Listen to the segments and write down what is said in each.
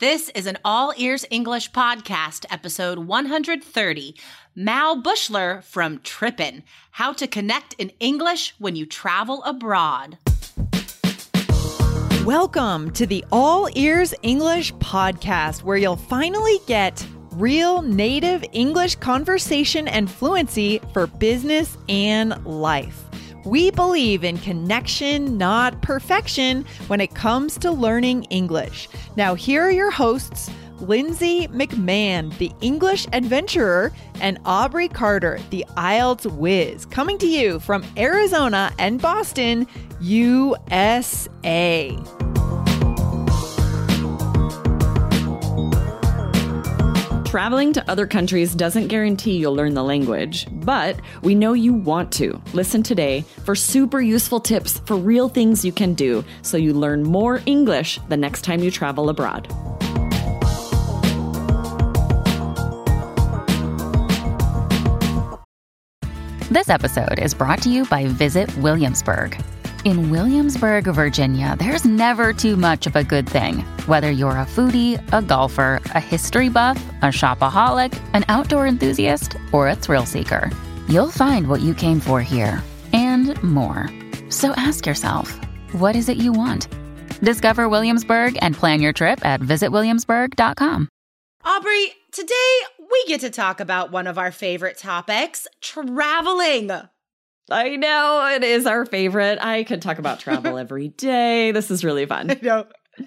This is an All Ears English podcast, episode 130. Mal Bushler from Trippin' How to Connect in English When You Travel Abroad. Welcome to the All Ears English podcast, where you'll finally get real native English conversation and fluency for business and life. We believe in connection, not perfection, when it comes to learning English. Now, here are your hosts. Lindsay McMahon, the English adventurer, and Aubrey Carter, the IELTS whiz, coming to you from Arizona and Boston, USA. Traveling to other countries doesn't guarantee you'll learn the language, but we know you want to. Listen today for super useful tips for real things you can do so you learn more English the next time you travel abroad. This episode is brought to you by Visit Williamsburg. In Williamsburg, Virginia, there's never too much of a good thing. Whether you're a foodie, a golfer, a history buff, a shopaholic, an outdoor enthusiast, or a thrill seeker, you'll find what you came for here and more. So ask yourself, what is it you want? Discover Williamsburg and plan your trip at visitwilliamsburg.com. Aubrey, today we get to talk about one of our favorite topics traveling. I know it is our favorite. I could talk about travel every day. This is really fun. I know.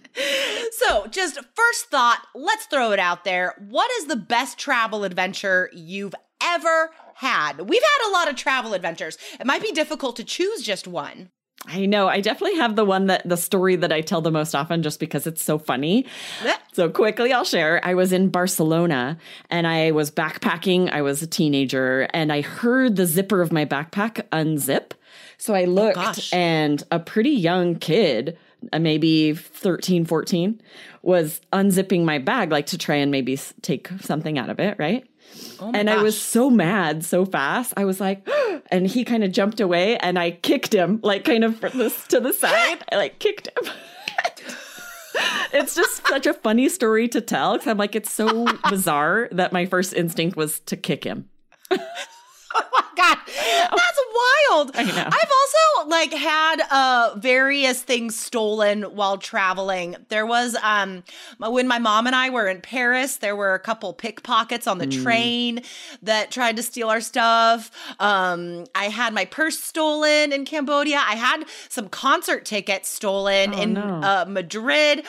So, just first thought, let's throw it out there. What is the best travel adventure you've ever had? We've had a lot of travel adventures. It might be difficult to choose just one. I know. I definitely have the one that the story that I tell the most often just because it's so funny. So quickly I'll share. I was in Barcelona and I was backpacking. I was a teenager and I heard the zipper of my backpack unzip. So I looked gosh. and a pretty young kid, uh, maybe 13, 14, was unzipping my bag like to try and maybe take something out of it, right? Oh and I was so mad so fast. I was like, and he kind of jumped away and I kicked him like kind of from this to the side. I like kicked him. it's just such a funny story to tell because I'm like, it's so bizarre that my first instinct was to kick him. Oh my god, that's oh wild. I know. I've also like had uh various things stolen while traveling. There was um when my mom and I were in Paris, there were a couple pickpockets on the Mm. train that tried to steal our stuff. Um I had my purse stolen in Cambodia. I had some concert tickets stolen Oh, in no. uh Madrid.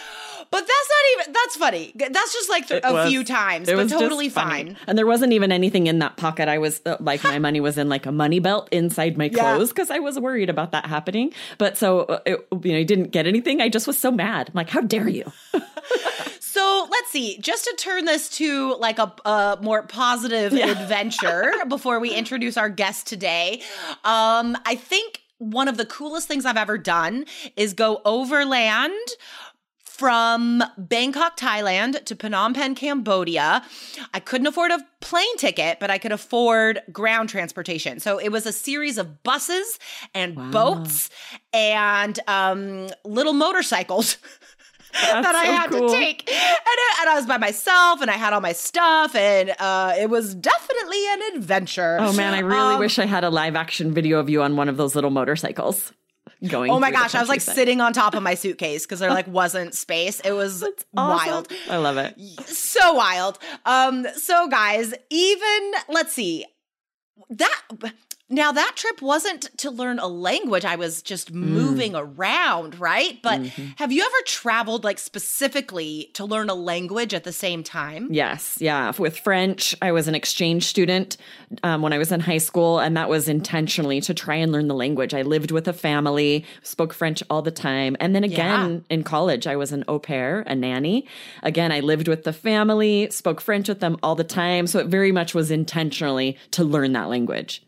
But that's not even that's funny. That's just like th- a was- few times, it but totally funny. fine. And there wasn't even anything in that pocket. I was uh, like, my money was in like a money belt inside my Yeah. clothes because I was worried about that happening. But so, uh, it, you know, I didn't get anything. I just was so mad. I'm like, how dare you? So let's see, just to turn this to like a, a more positive adventure before we introduce our guest today, um, I think one of the coolest things I've ever done is go overland from Bangkok, Thailand to Phnom Penh, Cambodia. I couldn't afford a plane ticket, but I could afford ground transportation. So it was a series of buses and boats and um, little motorcycles. that I so had cool. to take. And, I- and I was by myself and I had all my stuff and uh, it was definitely an adventure. Oh man, I really Um, wish I had a live action video of you on one of those little motorcycles going. Oh my gosh, I was like sitting on top of my suitcase because there like wasn't space. It was Awesome. wild. I love it. So wild. Um, so guys, even let's see. That now that trip wasn't to learn a language. I was just moving around, right? But have you ever traveled like specifically to learn a language at the same time? Yes, yeah. With French, I was an exchange student um, when I was in high school, and that was intentionally to try and learn the language. I lived with a family, spoke French all the time. And then again in college, I was an au pair, a nanny. Again, I lived with the family, spoke French with them all the time. So it very much was intentionally to learn that language.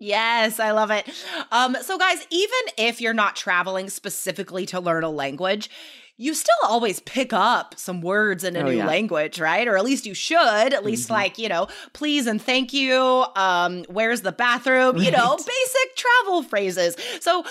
Yes, I love it. Um, so, guys, even if you're not traveling specifically to learn a language, you still always pick up some words in a Oh, new yeah. Mm-hmm. language, right? Or at least you should. At least, like, you know, please and thank you. Um, where's the bathroom? You know, basic travel phrases. So,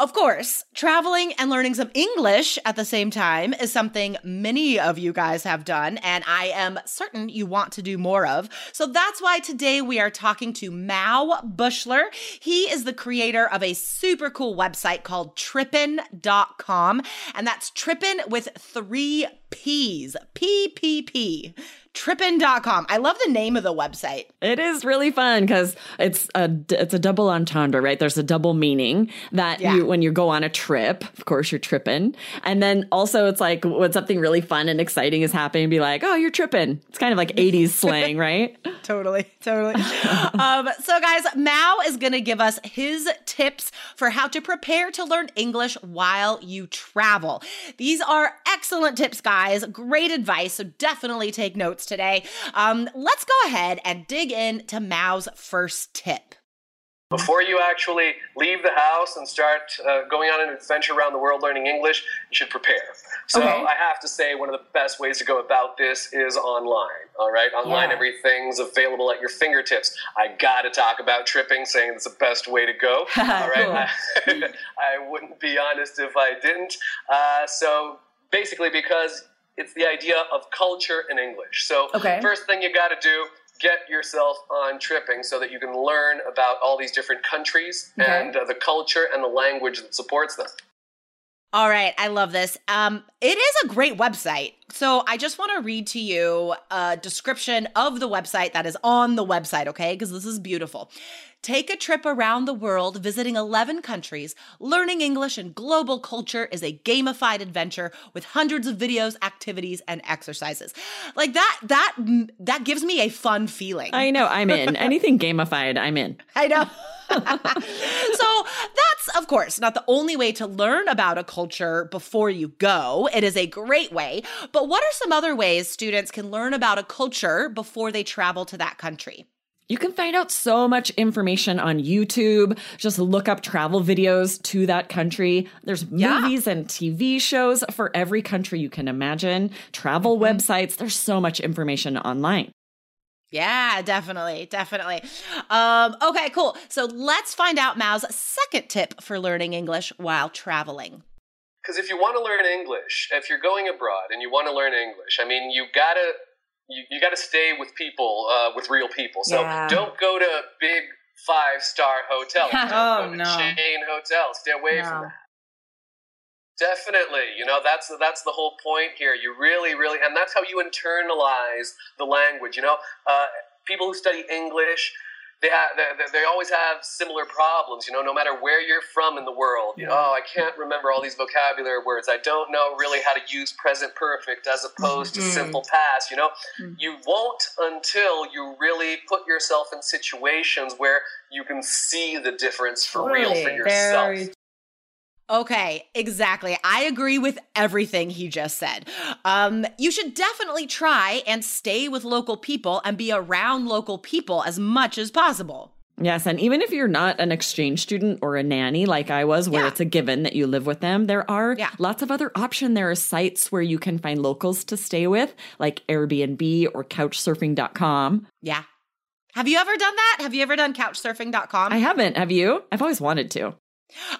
Of course, traveling and learning some English at the same time is something many of you guys have done, and I am certain you want to do more of. So that's why today we are talking to Mao Bushler. He is the creator of a super cool website called tripppin.com, and that's tripppin with three P's. P P P tripppin.com. I love the name of the website. It is really fun because it's a it's a double entendre, right? There's a double meaning that yeah. you when you go on a trip, of course you're tripping, and then also it's like when something really fun and exciting is happening, be like, oh, you're tripping. It's kind of like 80s slang, right? totally, totally. um, so guys, Mao is going to give us his tips for how to prepare to learn English while you travel. These are excellent tips, guys. Great advice. So definitely take notes today. Um, let's go ahead and dig into Mao's first tip. Before you actually leave the house and start uh, going on an adventure around the world learning English, you should prepare. So okay. I have to say, one of the best ways to go about this is online. All right, online, yeah. everything's available at your fingertips. I got to talk about tripping, saying it's the best way to go. all right, I, I, wouldn't be honest if I didn't. Uh, so basically, because it's the idea of culture in English. So, okay. first thing you got to do, get yourself on tripping so that you can learn about all these different countries okay. and uh, the culture and the language that supports them. All right, I love this. Um, it is a great website. So I just want to read to you a description of the website that is on the website, okay? Because this is beautiful. Take a trip around the world, visiting 11 countries. Learning English and global culture is a gamified adventure with hundreds of videos, activities, and exercises. Like that, that, that gives me a fun feeling. I know, I'm in. Anything gamified, I'm in. I know. so that's, of course, not the only way to learn about a culture before you go. It is a great way. But what are some other ways students can learn about a culture before they travel to that country? You can find out so much information on YouTube. Just look up travel videos to that country. There's yeah. movies and TV shows for every country you can imagine, travel mm-hmm. websites. There's so much information online. Yeah, definitely, definitely. Um, okay, cool. So let's find out Mao's second tip for learning English while traveling. Because if you want to learn English, if you're going abroad and you want to learn English, I mean, you gotta you, you got to stay with people, uh, with real people. So yeah. don't go to big five star hotels. oh no, chain hotels. Stay away no. from that. Definitely, you know that's that's the whole point here. You really, really, and that's how you internalize the language. You know, uh, people who study English they have they, they always have similar problems you know no matter where you're from in the world yeah. oh i can't remember all these vocabulary words i don't know really how to use present perfect as opposed mm-hmm. to simple past you know mm-hmm. you won't until you really put yourself in situations where you can see the difference for real for yourself Very Okay, exactly. I agree with everything he just said. Um, you should definitely try and stay with local people and be around local people as much as possible. Yes, and even if you're not an exchange student or a nanny like I was, where yeah. it's a given that you live with them, there are yeah. lots of other options. There are sites where you can find locals to stay with, like Airbnb or Couchsurfing.com. Yeah. Have you ever done that? Have you ever done Couchsurfing.com? I haven't. Have you? I've always wanted to.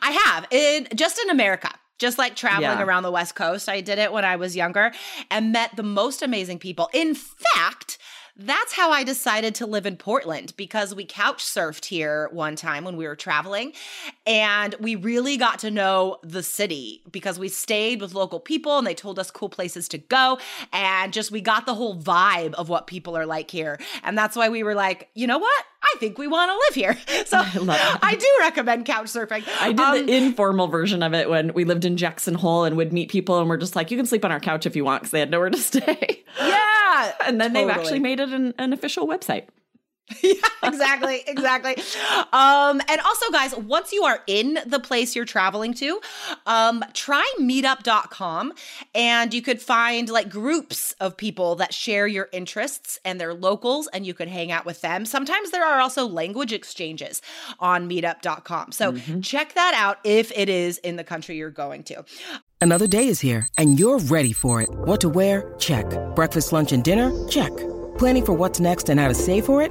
I have in just in America. Just like traveling yeah. around the West Coast, I did it when I was younger and met the most amazing people. In fact, that's how I decided to live in Portland because we couch surfed here one time when we were traveling and we really got to know the city because we stayed with local people and they told us cool places to go and just we got the whole vibe of what people are like here. And that's why we were like, you know what? I think we want to live here. So I, I, do recommend couch surfing. I did um, the informal version of it when we lived in Jackson Hole and would meet people and we're just like, you can sleep on our couch if you want because they had nowhere to stay. Yeah. and then totally. they've actually made it an, an official website. yeah, exactly, exactly. Um, and also, guys, once you are in the place you're traveling to, um, try meetup.com and you could find like groups of people that share your interests and they're locals and you could hang out with them. Sometimes there are also language exchanges on meetup.com. So mm-hmm. check that out if it is in the country you're going to. Another day is here and you're ready for it. What to wear? Check. Breakfast, lunch, and dinner? Check. Planning for what's next and how to save for it?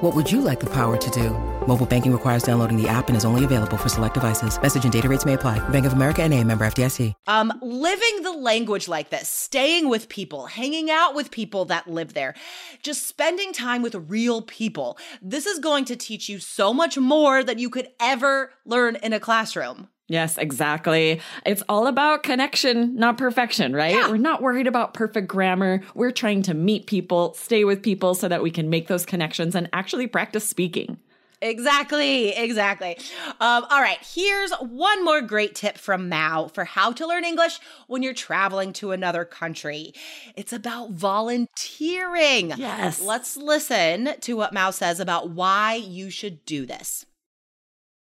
What would you like the power to do? Mobile banking requires downloading the app and is only available for select devices. Message and data rates may apply. Bank of America and a member FDIC. Um, living the language like this, staying with people, hanging out with people that live there, just spending time with real people. This is going to teach you so much more than you could ever learn in a classroom. Yes, exactly. It's all about connection, not perfection, right? Yeah. We're not worried about perfect grammar. We're trying to meet people, stay with people so that we can make those connections and actually practice speaking. Exactly, exactly. Um, all right, here's one more great tip from Mao for how to learn English when you're traveling to another country. It's about volunteering. Yes. Let's listen to what Mao says about why you should do this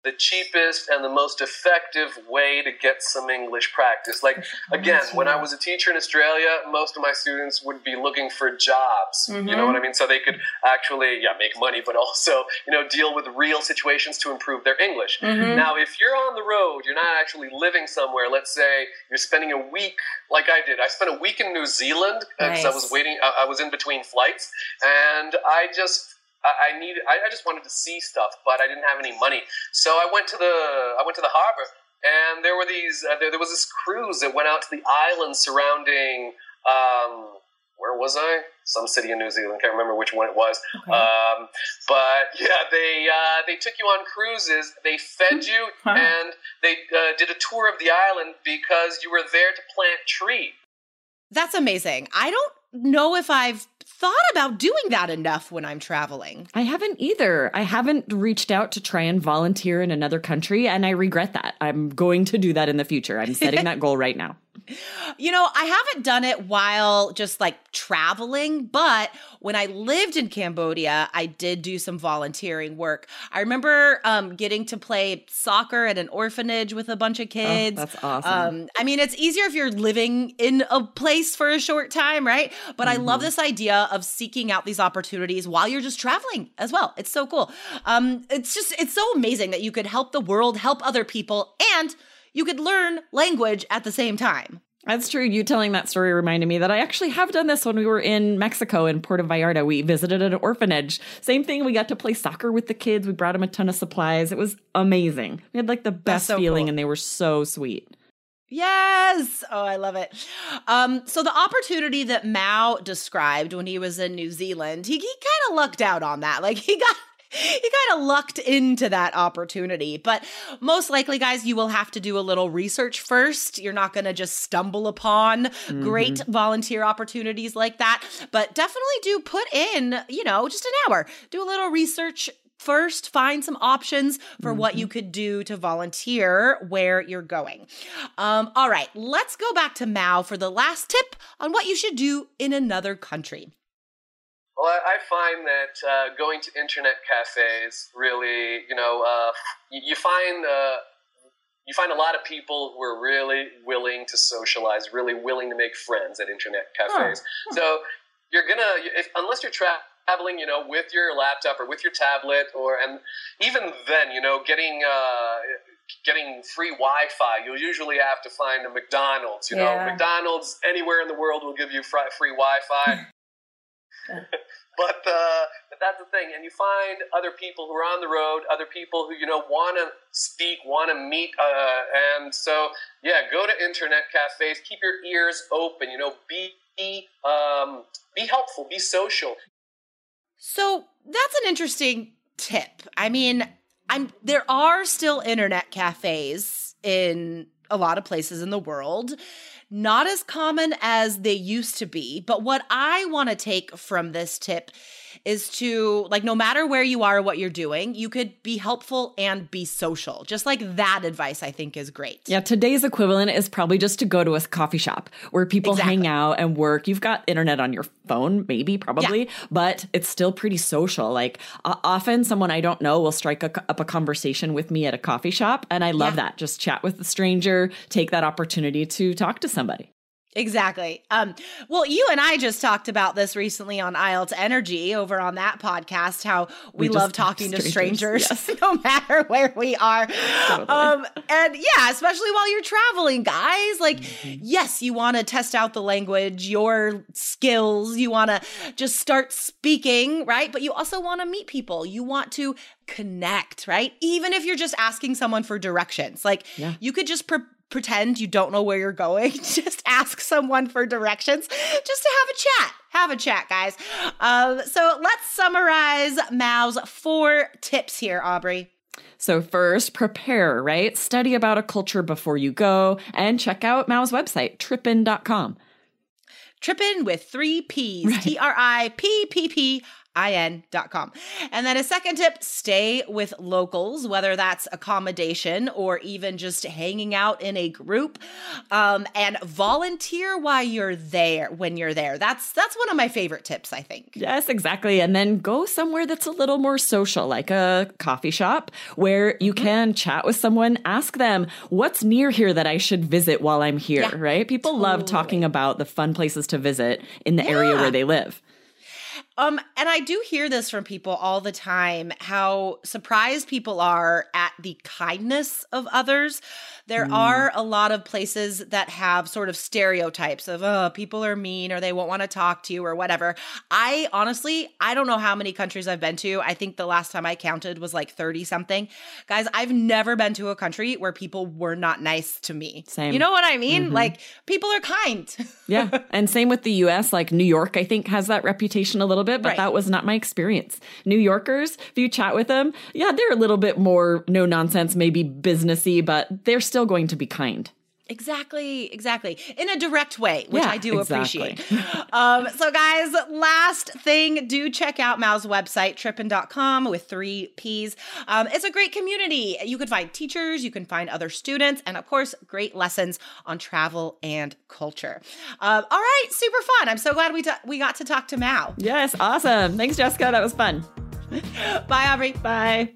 the cheapest and the most effective way to get some English practice. Like, again, when I was a teacher in Australia, most of my students would be looking for jobs. Mm-hmm. You know mm-hmm. what I mean? So they could actually, yeah, make money, but also, you know, deal with real situations to improve their English. Mm-hmm. Now, if you're on the road, you're not actually living somewhere, let's say you're spending a week like I did. I spent a week in New Zealand because nice. I was waiting, I was in between flights, and I just I, I needed. I, I just wanted to see stuff, but I didn't have any money. So I went to the I went to the harbor, and there were these. Uh, there, there was this cruise that went out to the islands surrounding. Um, where was I? Some city in New Zealand. Can't remember which one it was. Okay. Um, but yeah, they uh, they took you on cruises. They fed you, and they uh, did a tour of the island because you were there to plant trees. That's amazing. I don't know if I've thought about doing that enough when I'm traveling. I haven't either. I haven't reached out to try and volunteer in another country, and I regret that. I'm going to do that in the future. I'm setting that goal right now. You know, I haven't done it while just like traveling, but when I lived in Cambodia, I did do some volunteering work. I remember um, getting to play soccer at an orphanage with a bunch of oh, kids. Oh, that's awesome. Um, I mean, it's easier if you're living in a place for a short time, right? But mm-hmm. I love mm-hmm. this idea of seeking out these opportunities while you're just traveling as well. It's so cool. Um, it's just, it's so amazing that you could help the world, help other people, and you could learn language at the same time. That's true. You telling that story reminded me that I actually have done this when we were in Mexico in Puerto Vallarta. We visited an orphanage. Same thing. We got to play soccer with the kids. We brought them a ton of supplies. It was amazing. We had like the best so feeling, cool. and they were so sweet. Yes. Oh, I love it. Um, so the opportunity that Mao described when he was in New Zealand, he, he kind of lucked out on that. Like he got he kind of lucked into that opportunity. But most likely, guys, you will have to do a little research first. You're not going to just stumble upon mm-hmm. great volunteer opportunities like that. But definitely do put in, you know, just an hour. Do a little research first find some options for mm-hmm. what you could do to volunteer where you're going. Um, all right, let's go back to Mao for the last tip on what you should do in another country. Well, I, find that uh, going to internet cafes really, you know, uh, you, you, find uh, you find a lot of people who are really willing to socialize, really willing to make friends at internet cafes. Oh. So you're gonna, if, unless you're traveling, you know, with your laptop or with your tablet, or and even then, you know, getting uh, getting free Wi-Fi, you'll usually have to find a McDonald's. You yeah. know, McDonald's anywhere in the world will give you free Wi-Fi. but uh, but that's the thing, and you find other people who are on the road, other people who you know want to speak, want to meet, uh, and so yeah, go to internet cafes, keep your ears open, you know, be um, be helpful, be social. So that's an interesting tip. I mean, I'm there are still internet cafes in a lot of places in the world not as common as they used to be. But what I want to take from this tip is to like no matter where you are what you're doing you could be helpful and be social just like that advice i think is great yeah today's equivalent is probably just to go to a coffee shop where people exactly. hang out and work you've got internet on your phone maybe probably yeah. but it's still pretty social like uh, often someone i don't know will strike a, up a conversation with me at a coffee shop and i love yeah. that just chat with a stranger take that opportunity to talk to somebody Exactly. Um, well, you and I just talked about this recently on IELTS Energy over on that podcast, how we, we love talking to strangers, yes. no matter where we are. Totally. Um, and yeah, especially while you're traveling, guys. Like, mm-hmm. yes, you want to test out the language, your skills, you want to just start speaking, right? But you also want to meet people. You want to connect, right? Even if you're just asking someone for directions. Like, yeah. you could just pre- pretend you don't know where you're going. just ask someone for directions just to have a chat. Have a chat, guys. Um, so let's summarize Mao's four tips here, Aubrey. So, first, prepare, right? Study about a culture before you go and check out Mao's website, tripppin.com. Tripppin with three P's, T R I P P P in.com. And then a second tip stay with locals, whether that's accommodation or even just hanging out in a group. Um, and volunteer while you're there when you're there. That's that's one of my favorite tips, I think. Yes, exactly. And then go somewhere that's a little more social, like a coffee shop where you mm-hmm. can chat with someone, ask them what's near here that I should visit while I'm here, yeah, right? People totally. love talking about the fun places to visit in the yeah. area where they live. Um, and I do hear this from people all the time how surprised people are at the kindness of others. There mm. are a lot of places that have sort of stereotypes of, oh, people are mean or they won't want to talk to you or whatever. I honestly, I don't know how many countries I've been to. I think the last time I counted was like 30 something. Guys, I've never been to a country where people were not nice to me. Same. You know what I mean? Mm-hmm. Like, people are kind. yeah. And same with the US. Like, New York, I think, has that reputation a little bit, but right. that was not my experience. New Yorkers, if you chat with them, yeah, they're a little bit more no nonsense, maybe businessy, but they're still still going to be kind. Exactly, exactly. In a direct way, which yeah, I do exactly. appreciate. um, so, guys, last thing, do check out Mao's website, tripppin.com with three P's. Um, it's a great community. You can find teachers, you can find other students, and of course, great lessons on travel and culture. Um, all right, super fun. I'm so glad we, we got to talk to Mao. Yes, awesome. Thanks, Jessica. That was fun. Bye, Aubrey. Bye.